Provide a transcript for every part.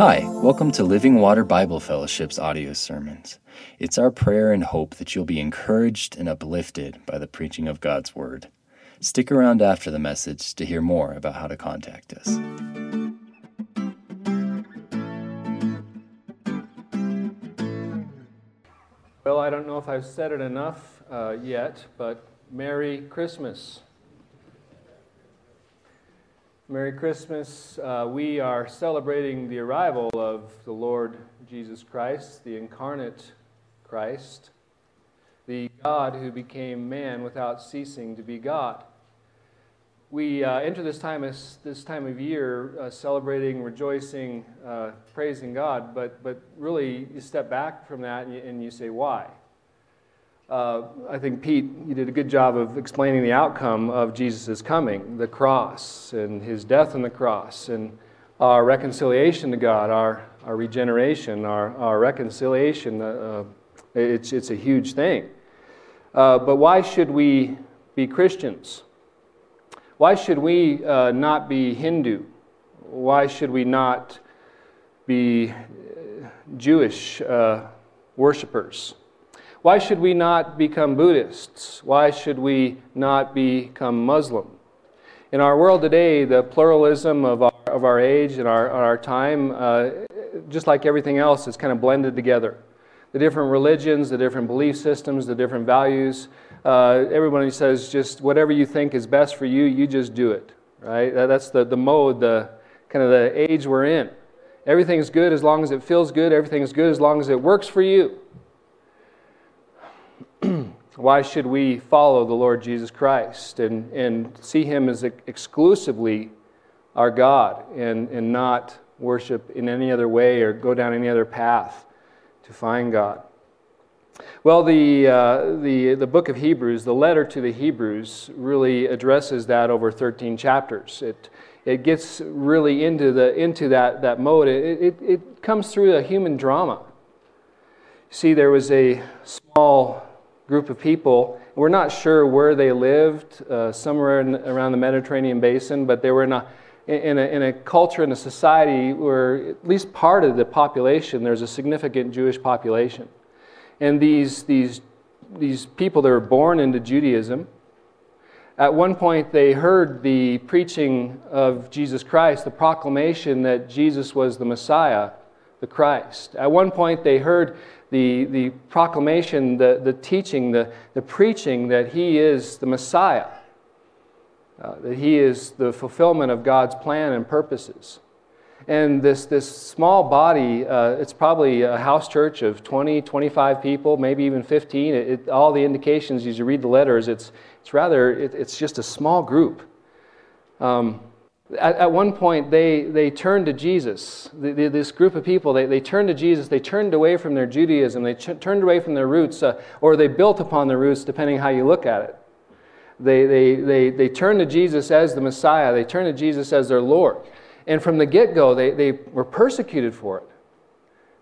Hi, welcome to Living Water Bible Fellowship's audio sermons. It's our prayer and hope that you'll be encouraged and uplifted by the preaching of God's Word. Stick around after the message to hear more about how to contact us. Well, I don't know if I've said it enough uh, yet, but Merry Christmas. Merry Christmas. Uh, we are celebrating the arrival of the Lord Jesus Christ, the incarnate Christ, the God who became man without ceasing to be God. We uh, enter this time, as, this time of year uh, celebrating, rejoicing, uh, praising God, but, but really you step back from that and you, and you say, why? Uh, I think, Pete, you did a good job of explaining the outcome of Jesus' coming, the cross, and his death on the cross, and our reconciliation to God, our, our regeneration, our, our reconciliation. Uh, uh, it's, it's a huge thing. Uh, but why should we be Christians? Why should we uh, not be Hindu? Why should we not be Jewish worshippers? Why should we not become Buddhists? Why should we not become Muslim? In our world today, the pluralism of our, of our age and our, our time, uh, just like everything else, is kind of blended together. The different religions, the different belief systems, the different values. Uh, everybody says just whatever you think is best for you, you just do it. Right? That's the, the mode, the kind of the age we're in. Everything's good as long as it feels good. Everything's good as long as it works for you. Why should we follow the Lord Jesus Christ and, and see Him as exclusively our God and, and not worship in any other way or go down any other path to find God? Well, the, uh, the, the book of Hebrews, the letter to the Hebrews, really addresses that over 13 chapters. It, it gets really into, the, into that, that mode. It, it, it comes through a human drama. See, there was a small group of people. We're not sure where they lived, uh, somewhere in, around the Mediterranean basin, but they were in a, in, a, in a culture, in a society where at least part of the population, there's a significant Jewish population. And these, these, these people that were born into Judaism, at one point they heard the preaching of Jesus Christ, the proclamation that Jesus was the Messiah, the Christ. At one point they heard the, the proclamation, the, the teaching, the, the preaching that he is the Messiah, uh, that he is the fulfillment of God's plan and purposes. And this, this small body, uh, it's probably a house church of 20, 25 people, maybe even 15. It, it, all the indications as you read the letters, it's, it's rather, it, it's just a small group. Um, at, at one point, they, they turned to Jesus. The, the, this group of people, they, they turned to Jesus. They turned away from their Judaism. They ch- turned away from their roots, uh, or they built upon their roots, depending how you look at it. They, they, they, they turned to Jesus as the Messiah. They turned to Jesus as their Lord. And from the get go, they, they were persecuted for it.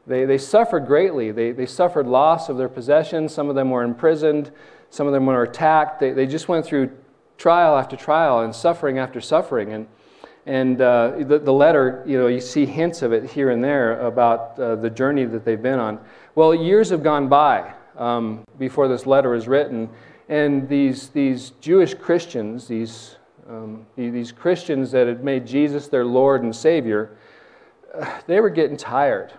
They, they suffered greatly. They, they suffered loss of their possessions. Some of them were imprisoned. Some of them were attacked. They, they just went through trial after trial and suffering after suffering. And and uh, the, the, letter, you know, you see hints of it here and there about uh, the journey that they've been on. Well, years have gone by um, before this letter is written, and these, these Jewish Christians, these, um, these Christians that had made Jesus their Lord and Savior, uh, they were getting tired.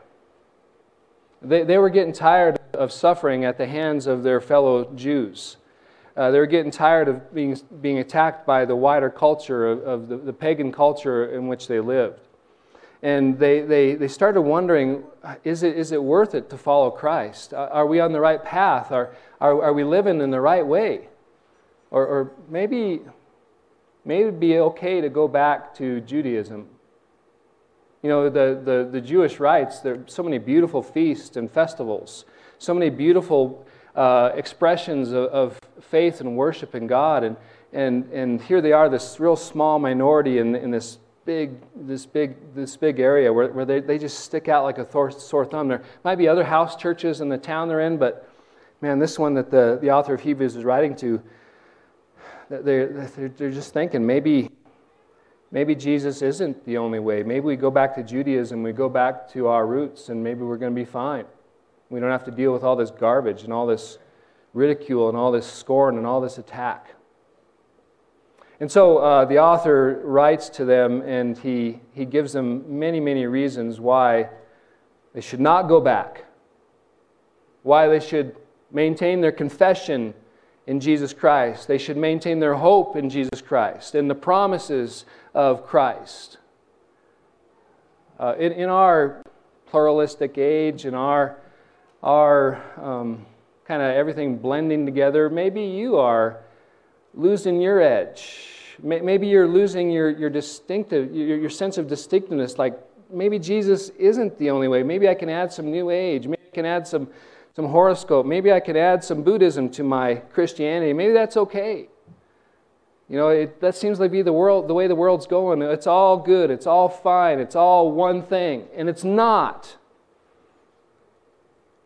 They, they were getting tired of suffering at the hands of their fellow Jews. Uh, they were getting tired of being, being attacked by the wider culture of, of the, the, pagan culture in which they lived. And they, they, they started wondering is it, is it worth it to follow Christ? Are we on the right path? Are, are, are we living in the right way? Or, or maybe, maybe it'd be okay to go back to Judaism. You know, the, the, the Jewish rites, there are so many beautiful feasts and festivals, so many beautiful uh, expressions of, of, faith and worship in God. And, and, and here they are, this real small minority in, in this big, this big, this big area where, where they, they just stick out like a thor- sore thumb. There might be other house churches in the town they're in, but man, this one that the, the author of Hebrews is writing to, they're, they're, they're just thinking maybe, maybe Jesus isn't the only way. Maybe we go back to Judaism, we go back to our roots, and maybe we're going to be fine. We don't have to deal with all this garbage and all this ridicule and all this scorn and all this attack. And so uh, the author writes to them and he, he gives them many, many reasons why they should not go back, why they should maintain their confession in Jesus Christ. They should maintain their hope in Jesus Christ and the promises of Christ. Uh, in, in our pluralistic age, in our, our um, kind of everything blending together, maybe you are losing your edge. Maybe you're losing your, your distinctive, your, your sense of distinctiveness. Like maybe Jesus isn't the only way. Maybe I can add some new age. Maybe I can add some, some horoscope. Maybe I can add some Buddhism to my Christianity. Maybe that's okay. You know, it, that seems like be the world, the way the world's going. It's all good. It's all fine. It's all one thing, and it's not.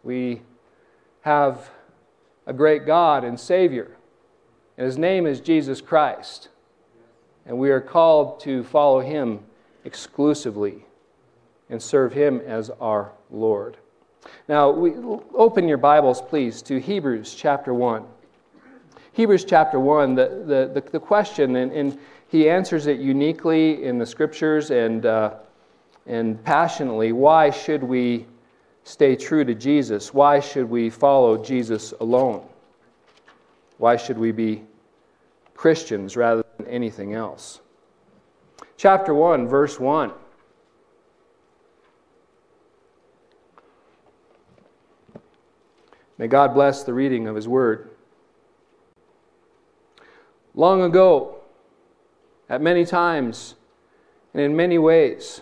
We have a great God and Savior, and His name is Jesus Christ, and we are called to follow Him exclusively and serve Him as our Lord. Now, we, open your Bibles, please, to Hebrews chapter 1. Hebrews chapter 1, the, the, the, the question, and, and, he answers it uniquely in the scriptures and, uh, and passionately. Why should we stay true to Jesus? Why should we follow Jesus alone? Why should we be Christians rather than anything else? Chapter 1, verse 1. May God bless the reading of His Word. Long ago, at many times and in many ways,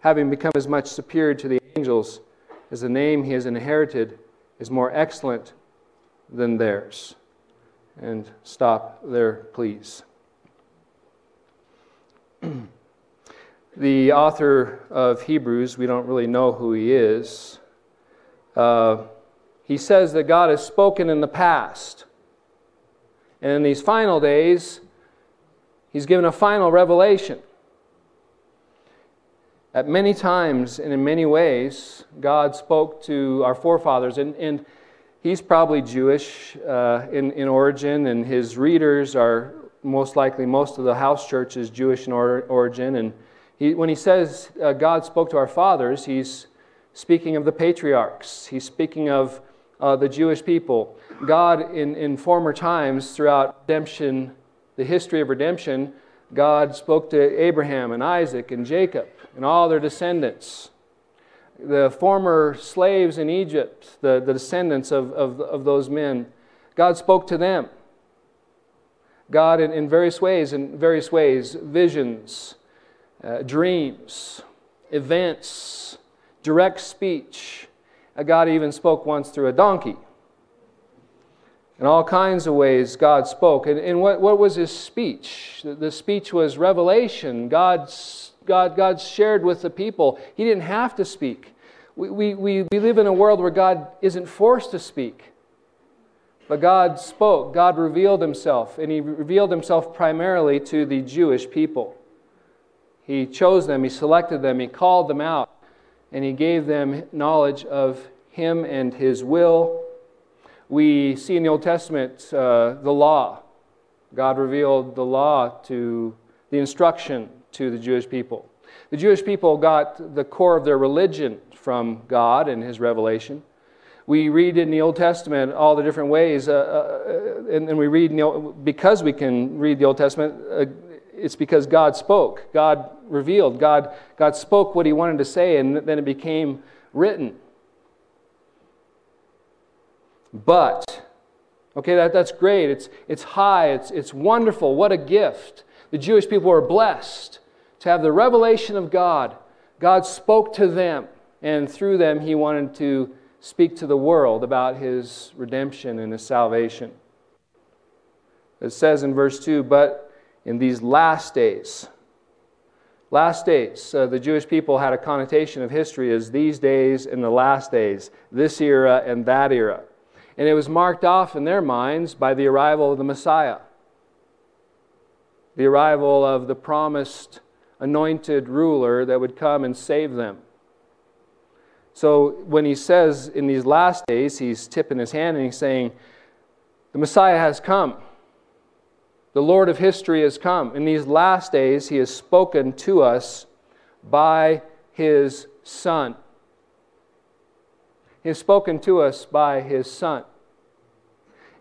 having become as much superior to the angels as the name he has inherited is more excellent than theirs. And stop there, please. the author of Hebrews, we don't really know who he is. Uh, he says that God has spoken in the past and in these final days, he's given a final revelation. At many times and in many ways, God spoke to our forefathers, and, and he's probably Jewish uh, in, in origin, and his readers are most likely most of the house church is Jewish in or, origin. And he, when he says uh, God spoke to our fathers, he's speaking of the patriarchs, he's speaking of uh, the Jewish people. God, in, in former times, throughout redemption, the history of redemption, God spoke to Abraham and Isaac and Jacob and all their descendants. The former slaves in Egypt, the, the descendants of, of, of those men, God spoke to them. God, in, in various ways, in various ways, visions, uh, dreams, events, direct speech. Uh, God even spoke once through a donkey. In all kinds of ways, God spoke. And, and what, what was his speech? The, the speech was revelation. God's, God, God shared with the people. He didn't have to speak. We, we, we, we live in a world where God isn't forced to speak. But God spoke. God revealed himself. And he revealed himself primarily to the Jewish people. He chose them, he selected them, he called them out, and he gave them knowledge of him and his will we see in the Old Testament uh, the law. God revealed the law to the instruction to the Jewish people. The Jewish people got the core of their religion from God and His revelation. We read in the Old Testament all the different ways, uh, uh, and, and, we read, because we can read the Old Testament, uh, it's because God spoke. God revealed. God, God spoke what He wanted to say, and then it became written. But, okay, that, that's great. It's, it's high. It's, it's wonderful. What a gift. The Jewish people were blessed to have the revelation of God. God spoke to them, and through them, He wanted to speak to the world about His redemption and His salvation. It says in verse 2 But in these last days, last days, uh, the Jewish people had a connotation of history as these days and the last days, this era and that era. And it was marked off in their minds by the arrival of the Messiah, the arrival of the promised anointed ruler that would come and save them. So when he says in these last days, he's tipping his hand and he's saying, The Messiah has come. The Lord of history has come. In these last days, he has spoken to us by his Son. Has spoken to us by his Son.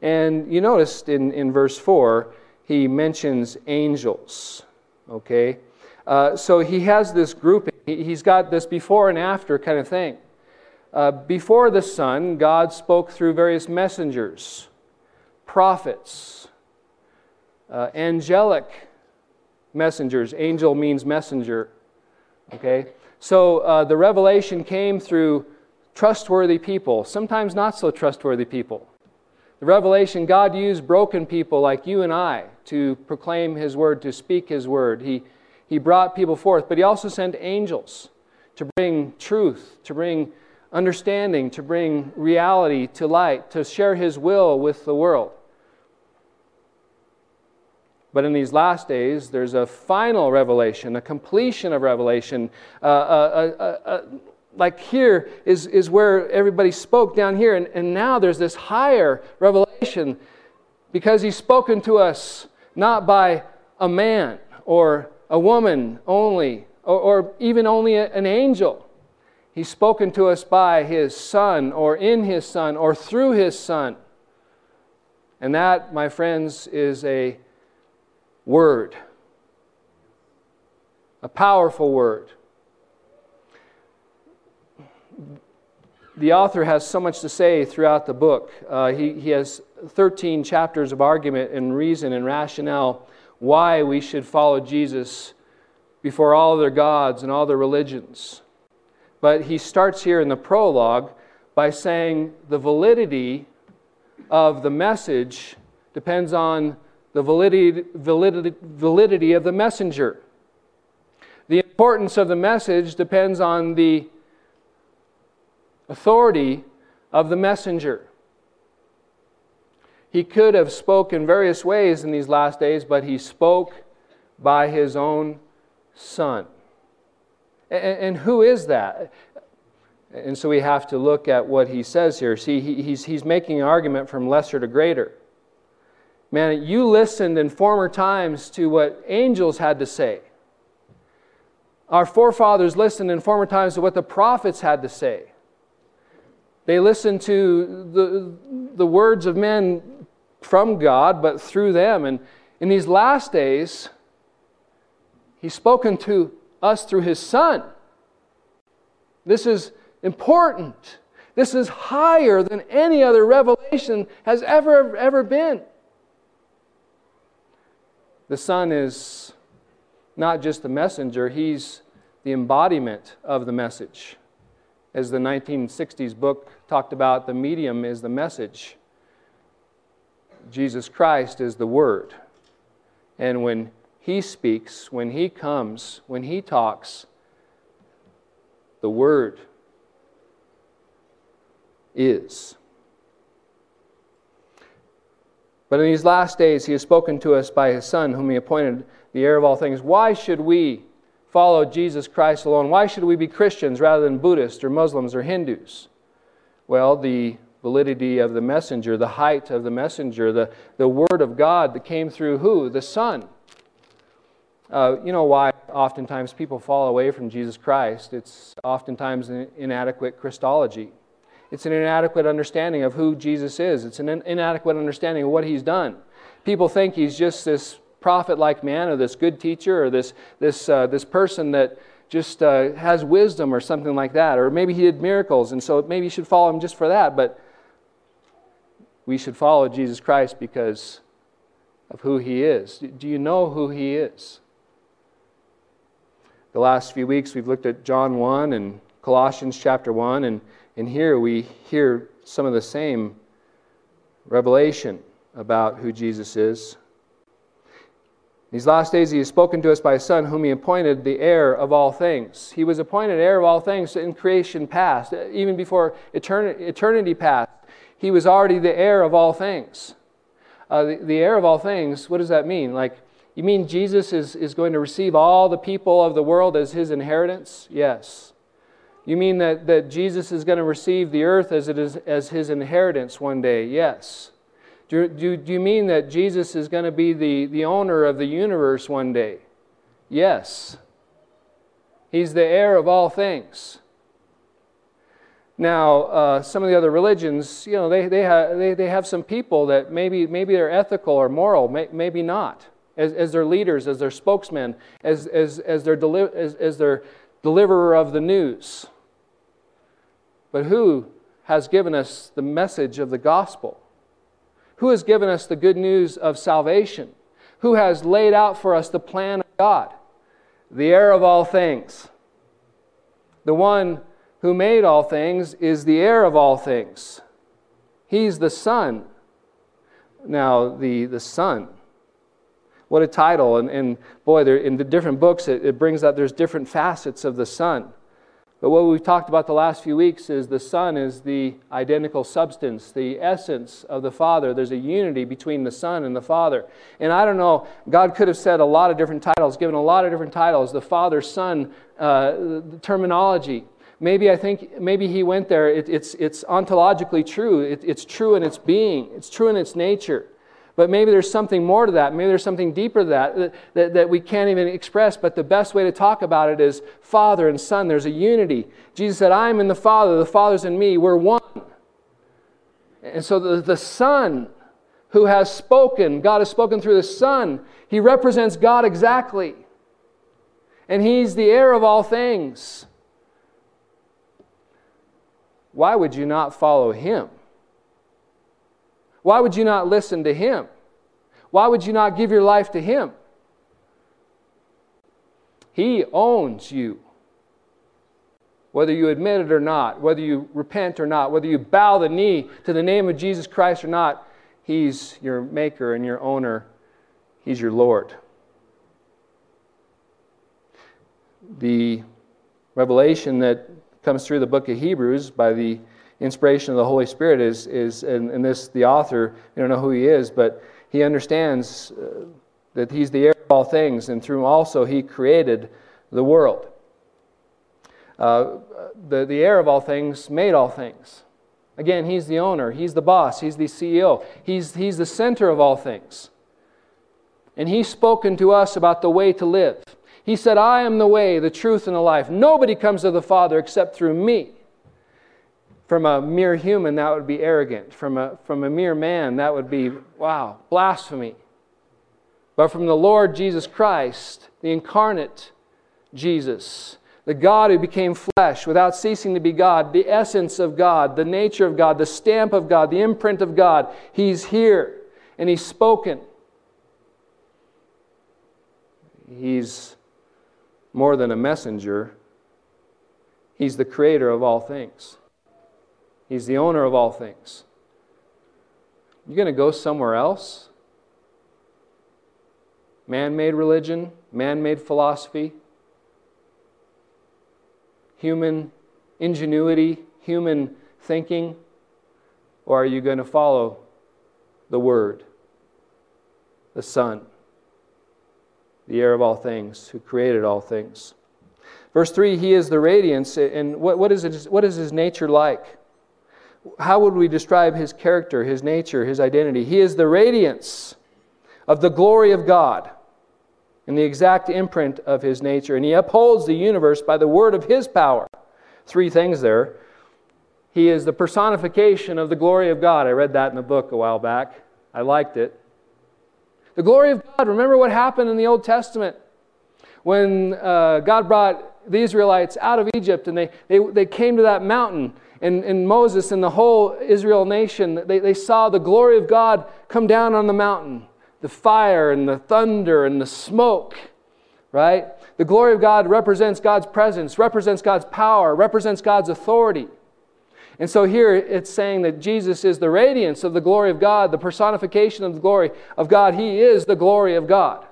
And you noticed in, in verse 4, he mentions angels. Okay? Uh, so he has this grouping. He's got this before and after kind of thing. Uh, before the Son, God spoke through various messengers, prophets, uh, angelic messengers. Angel means messenger. Okay? So uh, the revelation came through trustworthy people, sometimes not so trustworthy people. The revelation, God used broken people like you and I to proclaim His word, to speak His word. He, he brought people forth, but He also sent angels to bring truth, to bring understanding, to bring reality to light, to share His will with the world. But in these last days, there's a final revelation, a completion of revelation. Uh, uh, uh, uh like here is, is where everybody spoke down here, and, and now there's this higher revelation because he's spoken to us not by a man or a woman only, or, or even only a, an angel. He's spoken to us by his Son, or in his Son, or through his Son. And that, my friends, is a word, a powerful word. The author has so much to say throughout the book. Uh, he, he has 13 chapters of argument and reason and rationale why we should follow Jesus before all other gods and all their religions. But he starts here in the prologue by saying the validity of the message depends on the validity, validity, validity of the messenger. The importance of the message depends on the authority of the messenger. He could have spoken various ways in these last days, but he spoke by his own son. And, and who is that? And so we have to look at what he says here. See, he, he's, he's making an argument from lesser to greater. Man, you listened in former times to what angels had to say. Our forefathers listened in former times to what the prophets had to say. They listened to the, the words of men from God, but through them. And in these last days, He's spoken to us through His Son. This is important. This is higher than any other revelation has ever, ever been. The Son is not just the messenger, he's the embodiment of the message. As the 1960s book talked about, the medium is the message. Jesus Christ is the Word. And when He speaks, when He comes, when He talks, the Word is. But in these last days, he has spoken to us by his Son, whom he appointed the heir of all things. Why should we follow Jesus Christ alone? Why should we be Christians rather than Buddhists or Muslims or Hindus? Well, the validity of the messenger, the height of the messenger, the, the word of God that came through who? The Son. Uh, you know why oftentimes people fall away from Jesus Christ? It's oftentimes an inadequate Christology. It's an inadequate understanding of who Jesus is. It's an inadequate understanding of what he's done. People think he's just this prophet like man or this good teacher or this, this, uh, this person that just uh, has wisdom or something like that. Or maybe he did miracles, and so maybe you should follow him just for that. But we should follow Jesus Christ because of who He is? Do you know who He is? The last few weeks we've looked at John 1 and Colossians chapter 1, and, and here we hear some of the same revelation about who Jesus is. These last days he has spoken to us by his Son, whom he appointed the heir of all things. He was appointed heir of all things in creation past, even before eternity, past. He was already the heir of all things. Uh, the, the heir of all things, what does that mean? Like, you mean Jesus is, is going to receive all the people of the world as his inheritance? Yes. You mean that, that Jesus is going to receive the earth as, it is, as his inheritance one day? Yes. Do, do, do you mean that Jesus is going to be the, the owner of the universe one day? Yes. He's the heir of all things. Now, uh, some of the other religions, you know, they, they, have, they, they have some people that maybe, maybe they're ethical or moral, may, maybe not, as, as their leaders, as their spokesmen, as, as, as, their deli- as, as their deliverer of the news. But who has given us the message of the gospel? Who has given us the good news of salvation? Who has laid out for us the plan of God? The heir of all things. The one who made all things is the heir of all things. He's the Son. Now, the, the Son. What a title. And, and boy, there, in the different books, it, it brings out there's different facets of the Son. But what we've talked about the last few weeks is the Son is the identical substance, the essence of the Father. There's a unity between the Son and the Father. And I don't know, God could have said a lot of different titles, given a lot of different titles, the Father Son uh, terminology. Maybe I think, maybe he went there. It, it's, it's ontologically true, it, it's true in its being, it's true in its nature. But maybe there's something more to that. Maybe there's something deeper to that, that, that we can't even express. But the best way to talk about it is Father and Son. There's a unity. Jesus said, I'm in the Father, the Father's in me. We're one. And so the, the Son who has spoken, God has spoken through the Son, he represents God exactly. And he's the heir of all things. Why would you not follow him? Why would you not listen to Him? Why would you not give your life to Him? He owns you. Whether you admit it or not, whether you repent or not, whether you bow the knee to the name of Jesus Christ or not, He's your maker and your owner. He's your Lord. The revelation that comes through the book of Hebrews by the inspiration of the Holy Spirit is, is and, this, the author, you don't know who he is, but he understands uh, that he's the heir of all things, and through him also he created the world. Uh, the, the heir of all things made all things. Again, he's the owner, he's the boss, he's the CEO, he's, he's the center of all things. And he's spoken to us about the way to live. He said, I am the way, the truth, and the life. Nobody comes to the Father except through me. From a mere human, that would be arrogant. From a, from a mere man, that would be, wow, blasphemy. But from the Lord Jesus Christ, the incarnate Jesus, the God who became flesh without ceasing to be God, the essence of God, the nature of God, the stamp of God, the imprint of God, He's here and He's spoken. He's more than a messenger, He's the creator of all things. He's the owner of all things. You going to go somewhere else? Man made religion, man made philosophy, human ingenuity, human thinking? Or are you going to follow the Word, the Son, the heir of all things, who created all things? Verse 3 He is the radiance, and what, what, is, it, what is His nature like? How would we describe his character, his nature, his identity? He is the radiance of the glory of God and the exact imprint of his nature. And he upholds the universe by the word of his power. Three things there. He is the personification of the glory of God. I read that in the book a while back. I liked it. The glory of God. Remember what happened in the Old Testament when uh, God brought the Israelites out of Egypt and they, they, they came to that mountain and, and Moses and the whole Israel nation, they, they saw the glory of God come down on the mountain. the fire and the thunder and the smoke, right? The glory of God represents God's presence, represents God's power, represents God's authority. And so here it's saying that Jesus is the radiance of the glory of God, the personification of the glory of God. He is the glory of God.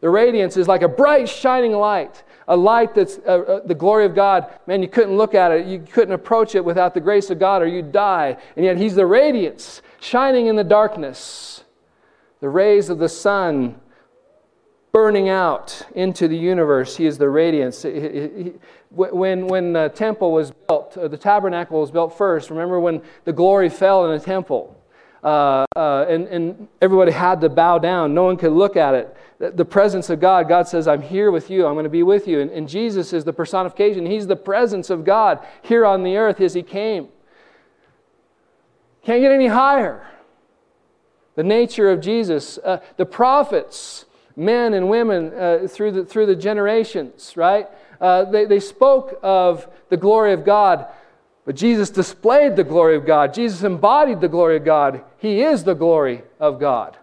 The radiance is like a bright, shining light, a light that's uh, uh, the glory of God. Man, you couldn't look at it, you couldn't approach it without the grace of God, or you'd die. And yet, He's the radiance, shining in the darkness. The rays of the sun burning out into the universe. He is the radiance. When, when the temple was built, uh, the tabernacle was built first, remember when the glory fell in the temple? Uh, uh, and, and everybody had to bow down. No one could look at it. The presence of God, God says, I'm here with you. I'm going to be with you. And, and Jesus is the personification. He's the presence of God here on the earth as He came. Can't get any higher. The nature of Jesus. Uh, the prophets, men and women uh, through, the, through the generations, right? Uh, they, they spoke of the glory of God. But Jesus displayed the glory of God. Jesus embodied the glory of God. He is the glory of God.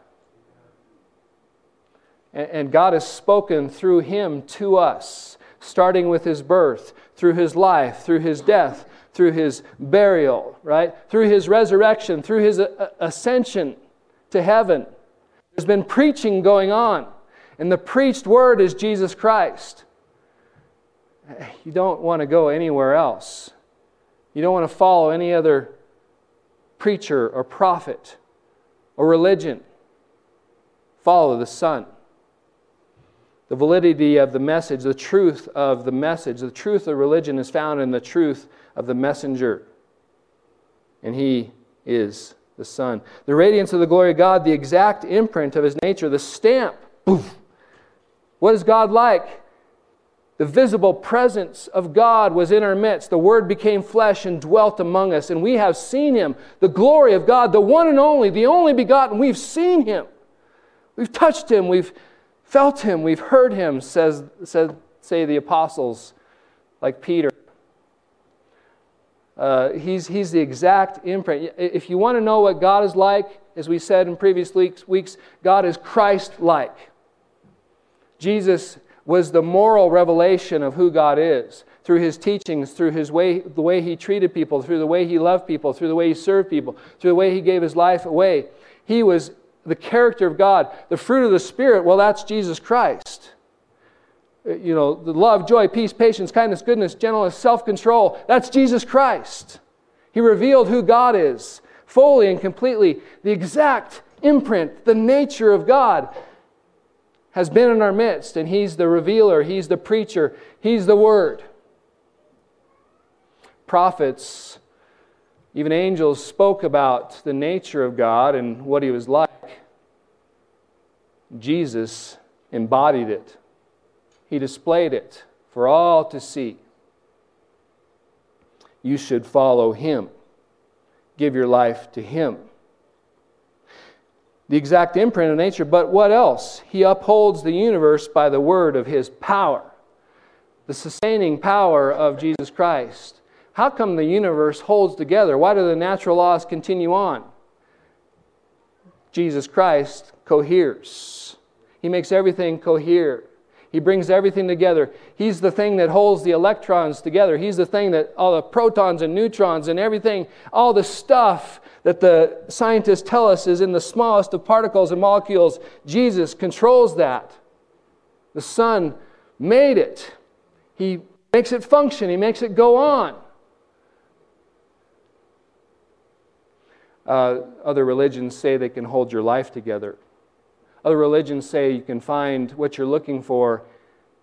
And God has spoken through him to us, starting with his birth, through his life, through his death, through his burial, right? Through his resurrection, through his uh, uh, ascension to heaven. There's been preaching going on, and the preached word is Jesus Christ. You don't want to go anywhere else. You don't want to follow any other preacher or prophet or religion. Follow the Son. The validity of the message, the truth of the message, the truth of religion is found in the truth of the messenger. And he is the Son. The radiance of the glory of God, the exact imprint of his nature, the stamp. What is God like? The visible presence of God was in our midst. The Word became flesh and dwelt among us, and we have seen Him. The glory of God, the one and only, the only begotten, we've seen Him. We've touched Him, we've felt Him, we've heard Him, says, say the apostles, like Peter. Uh, he's, he's the exact imprint. If you want to know what God is like, as we said in previous weeks, weeks God is Christ like. Jesus was the moral revelation of who God is through his teachings, through his way, the way he treated people, through the way he loved people, through the way he served people, through the way he gave his life away. He was the character of God. The fruit of the Spirit, well, that's Jesus Christ. Uh, you know, the love, joy, peace, patience, kindness, goodness, gentleness, self control, that's Jesus Christ. He revealed who God is fully and completely, the exact imprint, the nature of God has been in our midst, and He's the revealer, He's the preacher, He's the Word. Prophets, even angels, spoke about the nature of God and what He was like. Jesus embodied it, He displayed it for all to see. You should follow Him, give your life to Him the exact imprint of nature, but what else? He upholds the universe by the word of his power, the sustaining power of Jesus Christ. How come the universe holds together? Why do the natural laws continue on? Jesus Christ coheres. He makes everything cohere. He brings everything together. He's the thing that holds the electrons together. He's the thing that all the protons and neutrons and everything, all the stuff that the scientists tell us is in the smallest of particles and molecules. Jesus controls that. The Son made it. He makes it function, He makes it go on. Uh, other religions say they can hold your life together. Other religions say you can find what you're looking for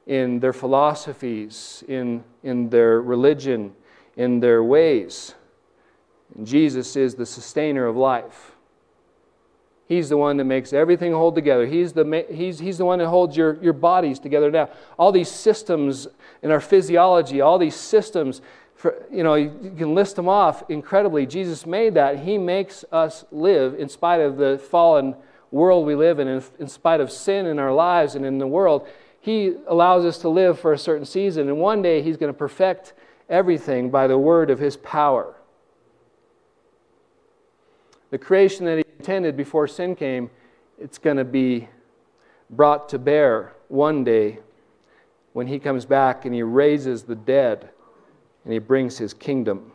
in their philosophies, in, in their religion, in their ways. And Jesus is the sustainer of life. He's the one that makes everything hold together. He's the, he's, he's the one that holds your, your bodies together now. All these systems in our physiology, all these systems, for, you know, you, you can list them off incredibly. Jesus made that. He makes us live in spite of the fallen world we live in, in, spite of sin in our lives and in the world. He allows us to live for a certain season, and one day He's going to perfect everything by the word of His power the creation that he intended before sin came, it's going to be brought to bear one day when he comes back and he raises the dead and he brings his kingdom.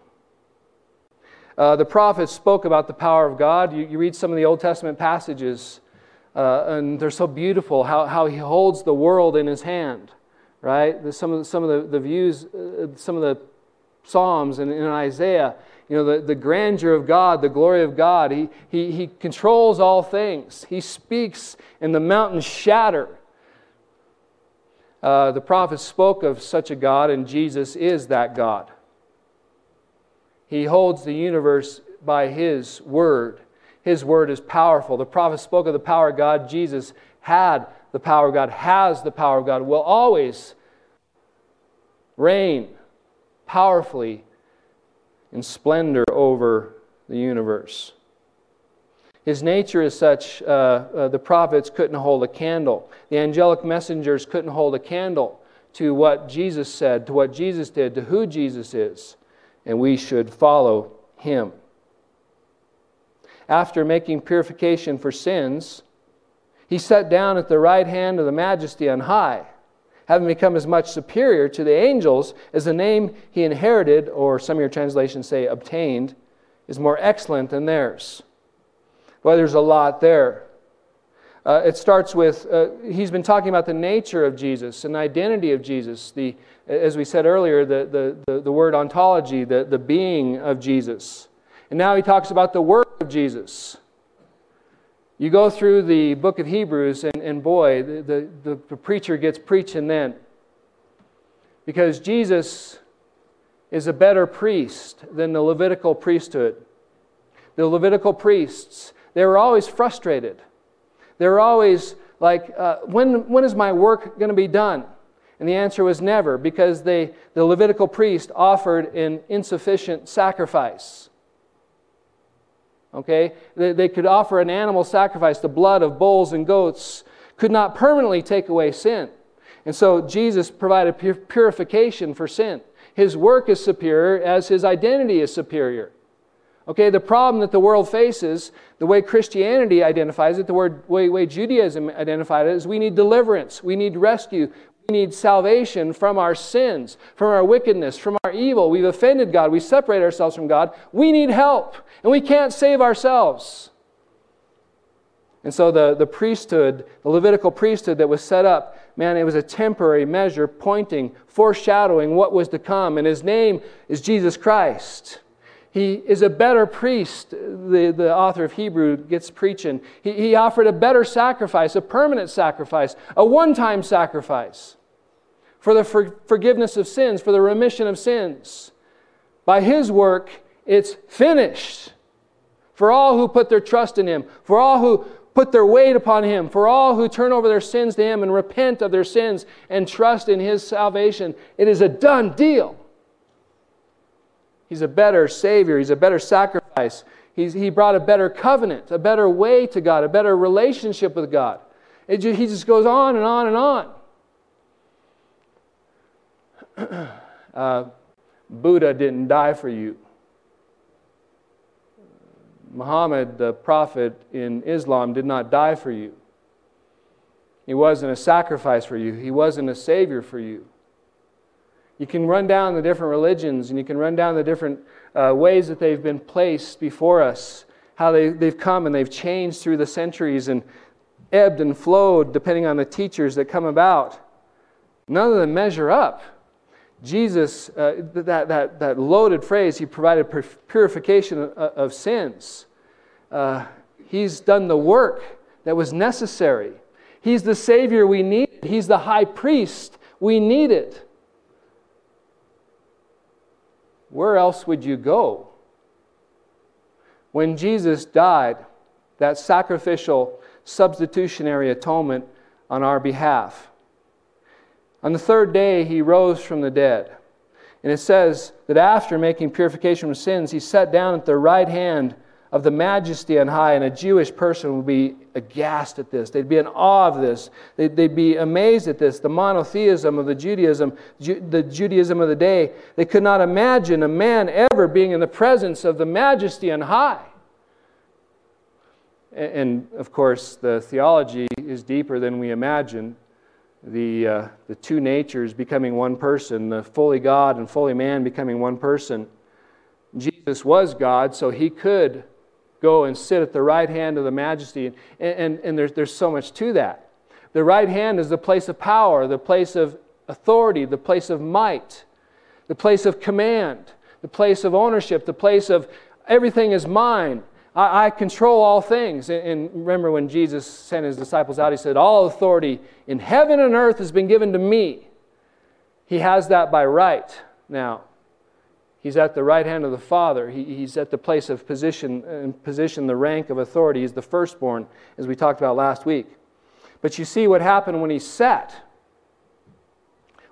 Uh, the prophets spoke about the power of God. You, you read some of the Old Testament passages, uh, and they're so beautiful how, how he holds the world in his hand, right? There's some of the, some of the, the views, uh, some of the Psalms and in Isaiah, you know, the, the grandeur of God, the glory of God. He, he, he controls all things. He speaks and the mountains shatter. Uh, the prophets spoke of such a God, and Jesus is that God. He holds the universe by His word. His word is powerful. The prophets spoke of the power of God. Jesus had the power of God, has the power of God, will always reign powerfully in splendor over the universe. His nature is such, uh, uh, the prophets couldn't hold a candle. The angelic messengers couldn't hold a candle to what Jesus said, to what Jesus did, to who Jesus is. And we should follow him. After making purification for sins, he sat down at the right hand of the majesty on high having become as much superior to the angels as the name he inherited, or some of your translations say obtained, is more excellent than theirs. Well, there's a lot there. Uh, it starts with, uh, he's been talking about the nature of Jesus and the identity of Jesus. The, as we said earlier, the, the, the, the word ontology, the, the being of Jesus. And now he talks about the work of Jesus. You go through the book of Hebrews, and, and boy, the, the, the preacher gets preaching then. Because Jesus is a better priest than the Levitical priesthood. The Levitical priests, they were always frustrated. They were always like, uh, when, when is my work going to be done? And the answer was never, because they, the Levitical priest offered an insufficient sacrifice. Okay? They, they could offer an animal sacrifice, the blood of bulls and goats could not permanently take away sin. And so Jesus provided purification for sin. His work is superior as his identity is superior. Okay, the problem that the world faces, the way Christianity identifies it, the word, way, way Judaism identified it, is we need deliverance, we need rescue, we need salvation from our sins, from our wickedness, from our evil. We've offended God. We separate ourselves from God. We need help, and we can't save ourselves. And so the, the priesthood, the Levitical priesthood that was set up, man, it was a temporary measure pointing, foreshadowing what was to come. And his name is Jesus Christ. He is a better priest, the, the author of Hebrew gets preaching. He, he offered a better sacrifice, a permanent sacrifice, a one time sacrifice for the for, forgiveness of sins, for the remission of sins. By his work, it's finished. For all who put their trust in him, for all who put their weight upon him, for all who turn over their sins to him and repent of their sins and trust in his salvation, it is a done deal. He's a better Savior. He's a better sacrifice. He's, he brought a better covenant, a better way to God, a better relationship with God. It, he just goes on and on and on. uh, Buddha didn't die for you. Muhammad, the prophet in Islam, did not die for you. He wasn't a sacrifice for you, he wasn't a savior for you. You can run down the different religions and you can run down the different uh, ways that they've been placed before us, how they, they've come and they've changed through the centuries and ebbed and flowed depending on the teachers that come about. None of them measure up. Jesus, uh, that, that, that loaded phrase, he provided purification of, sins. Uh, he's done the work that was necessary. He's the Savior we needed. He's the high priest we needed. Where else would you go? When Jesus died, that sacrificial, substitutionary atonement on our behalf. On the third day, he rose from the dead. And it says that after making purification from sins, he sat down at the right hand of the majesty on high, and a Jewish person would be aghast at this. They'd be in awe of this. They'd, they'd be amazed at this. The monotheism of the Judaism, Ju- the Judaism of the day, they could not imagine a man ever being in the presence of the majesty on high. And of course, the theology is deeper than we imagine. The, uh, the two natures becoming one person, the fully God and fully man becoming one person. Jesus was God, so he could go and sit at the right hand of the majesty. And, and, and there's, there's so much to that. The right hand is the place of power, the place of authority, the place of might, the place of command, the place of ownership, the place of everything is mine. I, I control all things. And, and remember when Jesus sent his disciples out, he said, All authority in heaven and earth has been given to me. He has that by right now. He's at the right hand of the Father. He, he's at the place of position, and uh, position, the rank of authority. He's the firstborn, as we talked about last week. But you see what happened when he sat.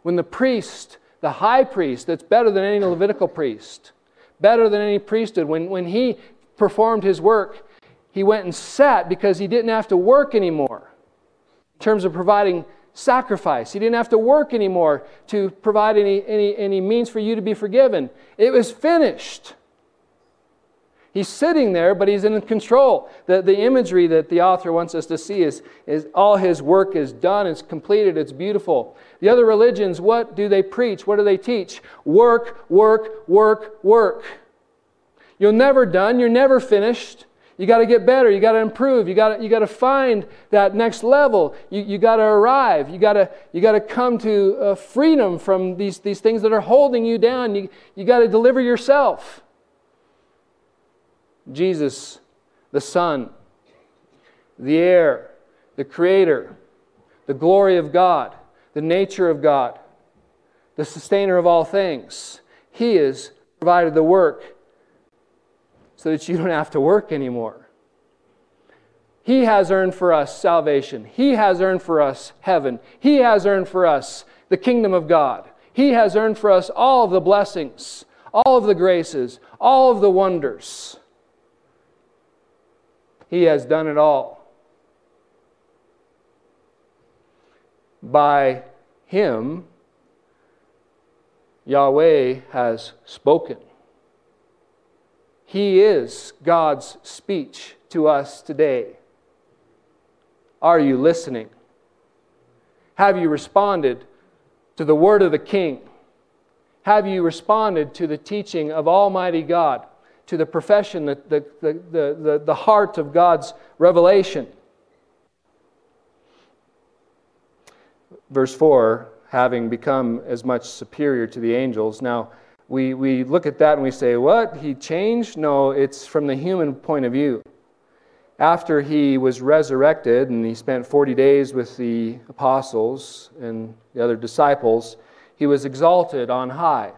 When the priest, the high priest, that's better than any Levitical priest, better than any priesthood, when, when he performed his work, he went and sat because he didn't have to work anymore in terms of providing sacrifice. He didn't have to work anymore to provide any, any, any means for you to be forgiven. It was finished. He's sitting there, but he's in control. The, the imagery that the author wants us to see is, is all his work is done, it's completed, it's beautiful. The other religions, what do they preach? What do they teach? Work, work, work, work. You're never done, you're never finished. You got to get better. You got to improve. You got you to find that next level. You, you got to arrive. You got to you got to come to uh, freedom from these, these things that are holding you down. You, you got to deliver yourself. Jesus, the Son, the heir, the Creator, the glory of God, the nature of God, the sustainer of all things. He has provided the work so that you don't have to work anymore. He has earned for us salvation. He has earned for us heaven. He has earned for us the kingdom of God. He has earned for us all of the blessings, all of the graces, all of the wonders. He has done it all. By Him, Yahweh has spoken. He is God's speech to us today. Are you listening? Have you responded to the word of the King? Have you responded to the teaching of Almighty God, to the profession, the, the, the, the, the heart of God's revelation? Verse 4 having become as much superior to the angels. Now, we, we look at that and we say, What? He changed? No, it's from the human point of view. After he was resurrected and he spent 40 days with the apostles and the other disciples, he was exalted on high.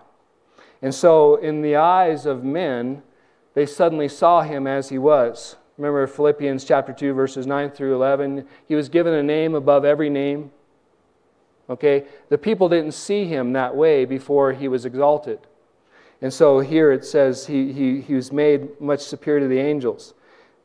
And so, in the eyes of men, they suddenly saw him as he was. Remember Philippians chapter 2, verses 9 through 11? He was given a name above every name. Okay? The people didn't see him that way before he was exalted. And so here it says he, he, he was made much superior to the angels.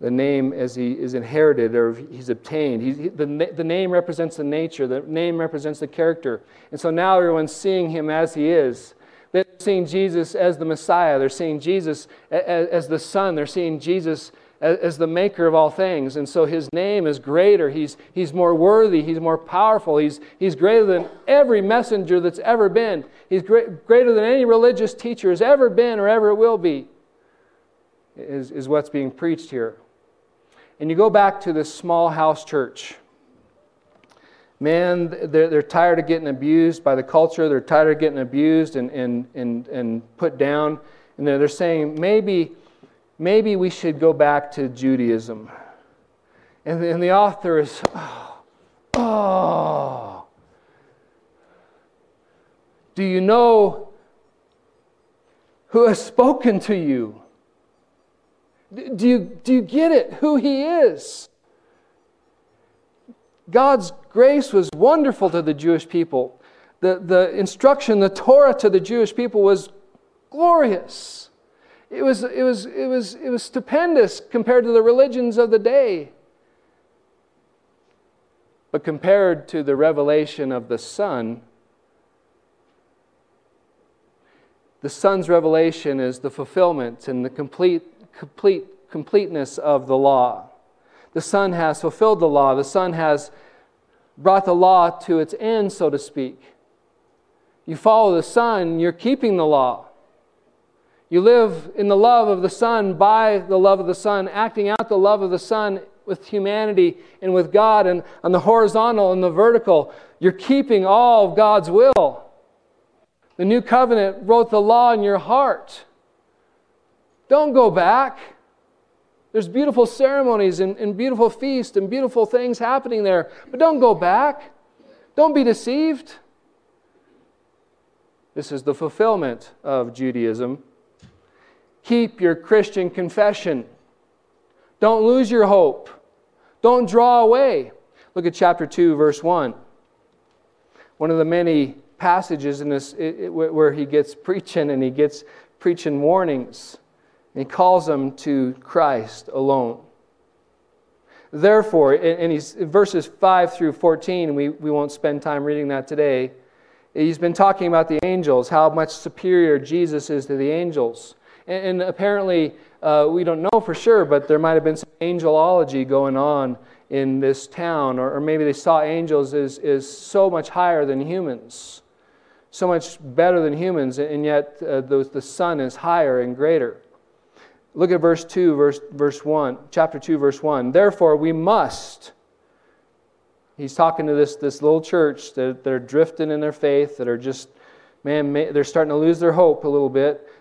The name as he is inherited or he's obtained. He, the, the name represents the nature, the name represents the character. And so now everyone's seeing him as he is. They're seeing Jesus as the Messiah. They're seeing Jesus as, as the Son. They're seeing Jesus as, the maker of all things. And so his name is greater. He's, he's more worthy. He's more powerful. He's, he's greater than every messenger that's ever been. He's great, greater than any religious teacher has ever been or ever will be, is, is what's being preached here. And you go back to this small house church. Man, they're, they're tired of getting abused by the culture. They're tired of getting abused and, and, and, and put down. And they're, they're saying, maybe maybe we should go back to Judaism. And, the author is, oh, oh, do you know who has spoken to you? Do you, do you get it? Who he is? God's grace was wonderful to the Jewish people. The, the instruction, the Torah to the Jewish people was glorious. It was, it, was, it, was, it was stupendous compared to the religions of the day. But compared to the revelation of the Son, the Son's revelation is the fulfillment and the complete, complete, completeness of the law. The Son has fulfilled the law. The Son has brought the law to its end, so to speak. You follow the Son, you're keeping the law. You live in the love of the Son, by the love of the Son, acting out the love of the Son with humanity and with God, and on the horizontal and the vertical. You're keeping all of God's will. The new covenant wrote the law in your heart. Don't go back. There's beautiful ceremonies and, and beautiful feasts and beautiful things happening there, but don't go back. Don't be deceived. This is the fulfillment of Judaism. Keep your Christian confession. Don't lose your hope. Don't draw away. Look at chapter 2, verse 1. One of the many passages in this it, it, where he gets preaching and he gets preaching warnings. And he calls them to Christ alone. Therefore, and he's verses 5 through 14, we, we won't spend time reading that today. He's been talking about the angels, how much superior Jesus is to the angels. And, and apparently, uh, we don't know for sure, but there might have been some angelology going on in this town, or, or maybe they saw angels as, as so much higher than humans, so much better than humans, and yet uh, the, the Son is higher and greater. Look at verse 2, verse, verse 1, chapter 2, verse 1. Therefore, we must He's talking to this, this little church that, that are drifting in their faith, that are just, man, they're starting to lose their hope a little bit.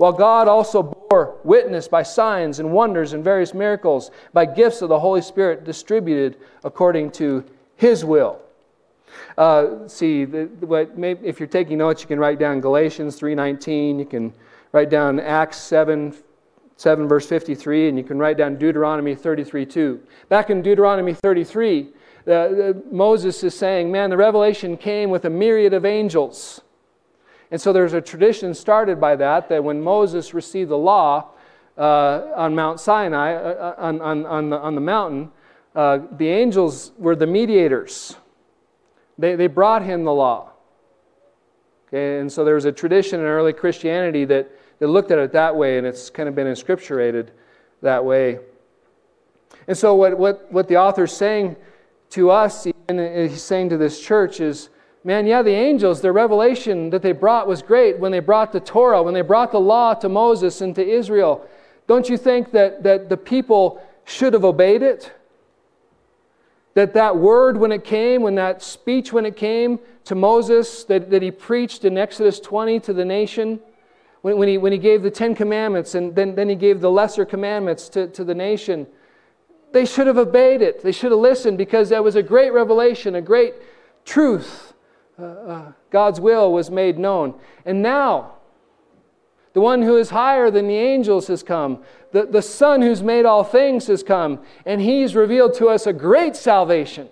While God also bore witness by signs and wonders and various miracles, by gifts of the Holy Spirit distributed according to His will. Uh, see, what, maybe if you're taking notes, you can write down Galatians 3:19. You can write down Acts 7, 7 verse 53, and you can write down Deuteronomy 33:2. Back in Deuteronomy 33, uh, Moses is saying, man, the revelation came with a myriad of angels. And so there's a tradition started by that, that when Moses received the law uh, on Mount Sinai, uh, uh on, on, on, the, on the mountain, uh, the angels were the mediators. They, they brought him the law. Okay, and so there was a tradition in early Christianity that, that looked at it that way, and it's kind of been inscripturated that way. And so, what, what, what the author's saying to us, and he's saying to this church, is man, yeah, the angels, their revelation that they brought was great when they brought the Torah, when they brought the law to Moses and to Israel. Don't you think that, that the people should have obeyed it? That that word, when it came, when that speech, when it came to Moses, that, that he preached in Exodus 20 to the nation, when, when, he, when he gave the Ten Commandments and then, then he gave the lesser commandments to, to the nation, they should have obeyed it. They should have listened because that was a great revelation, a great truth. Uh, God's will was made known. And now, the one who is higher than the angels has come. The, the Son who's made all things has come. And He's revealed to us a great salvation.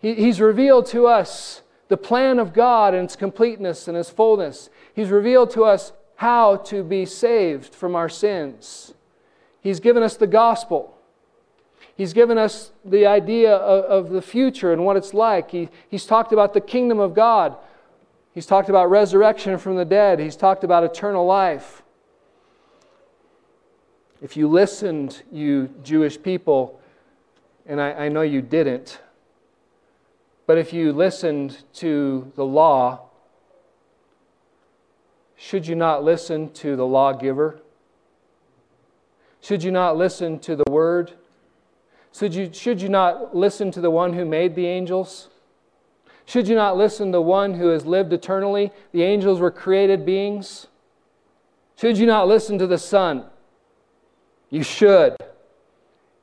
He, he's revealed to us the plan of God and its completeness and its fullness. He's revealed to us how to be saved from our sins. He's given us the gospel. He's given us the idea of, of the future and what it's like. He, he's talked about the kingdom of God. He's talked about resurrection from the dead. He's talked about eternal life. If you listened, you Jewish people, and I, I know you didn't, but if you listened to the law, should you not listen to the lawgiver? Should you not listen to the word? Should you, should you not listen to the one who made the angels? Should you not listen to the one who has lived eternally? The angels were created beings. Should you not listen to the Son? You should.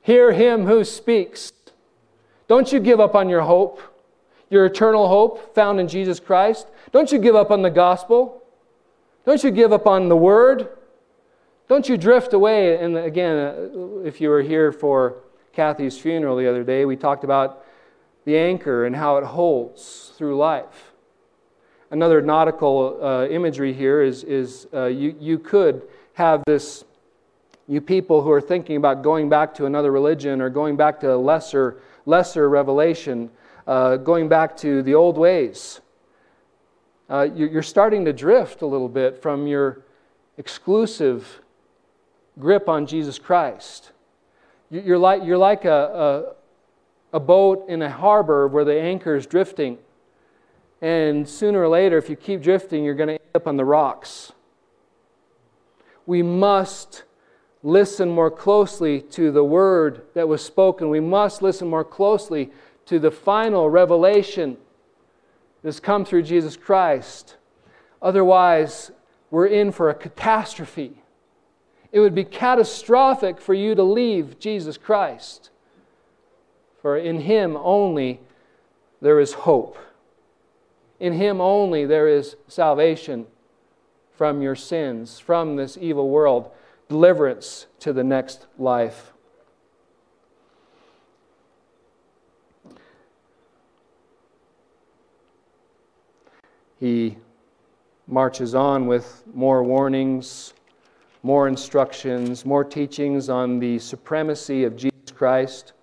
Hear him who speaks. Don't you give up on your hope, your eternal hope found in Jesus Christ. Don't you give up on the gospel. Don't you give up on the word. Don't you drift away. And again, uh, if you were here for Kathy's funeral the other day, we talked about the anchor and how it holds through life. Another nautical uh, imagery here is, is uh, you, you could have this, you people who are thinking about going back to another religion or going back to a lesser, lesser revelation, uh, going back to the old ways. Uh, you're starting to drift a little bit from your exclusive grip on Jesus Christ. You're like, you're like a, a, a boat in a harbor where the anchor is drifting. And sooner or later, if you keep drifting, you're going to end up on the rocks. We must listen more closely to the word that was spoken. We must listen more closely to the final revelation that's come through Jesus Christ. Otherwise, we're in for a catastrophe. It would be catastrophic for you to leave Jesus Christ. For in Him only there is hope. In Him only there is salvation from your sins, from this evil world, deliverance to the next life. He marches on with more warnings, more instructions, more teachings on the supremacy of Jesus Christ.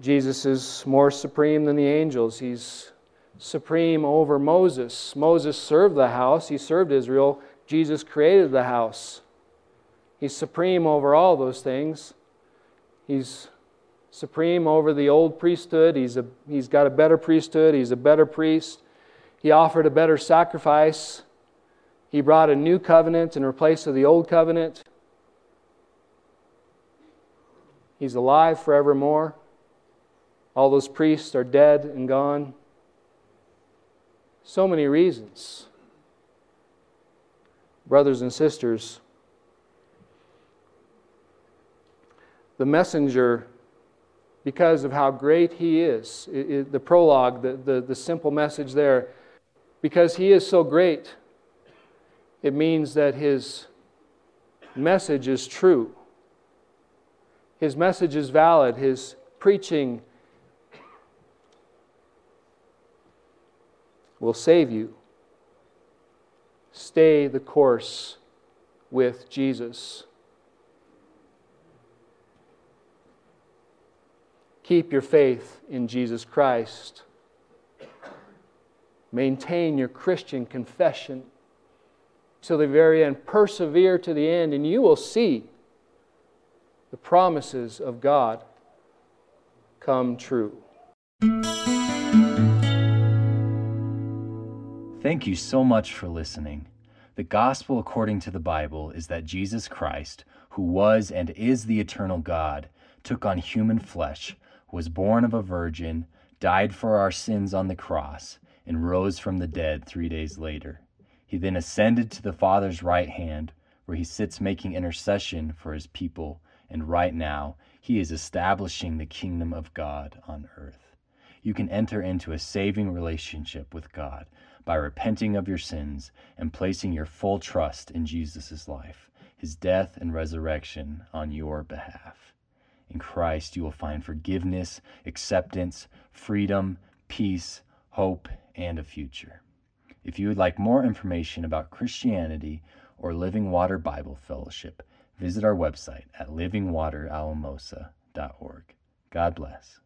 Jesus is more supreme than the angels. He's supreme over Moses. Moses served the house, he served Israel. Jesus created the house. He's supreme over all those things. He's supreme over the old priesthood. He's, a, he's got a better priesthood. He's a better priest. He offered a better sacrifice. He brought a new covenant in replace of the old covenant. He's alive forevermore. All those priests are dead and gone. So many reasons. Brothers and sisters, the messenger, because of how great he is, it, it, the prologue, the, the, the simple message there, because he is so great, it means that his message is true. His message is valid. His preaching will save you. Stay the course with Jesus. Keep your faith in Jesus Christ. Maintain your Christian confession till the very end. Persevere to the end, and you will see the promises of God come true. Thank you so much for listening. The gospel according to the Bible is that Jesus Christ, who was and is the eternal God, took on human flesh, was born of a virgin, died for our sins on the cross, and rose from the dead three days later. He then ascended to the Father's right hand, where he sits making intercession for his people, and right now he is establishing the kingdom of God on earth. You can enter into a saving relationship with God by repenting of your sins and placing your full trust in Jesus' life, his death and resurrection on your behalf. In Christ, you will find forgiveness, acceptance, freedom, peace, hope, and a future. If you would like more information about Christianity or Living Water Bible Fellowship, visit our website at livingwateralamosa.org. God bless.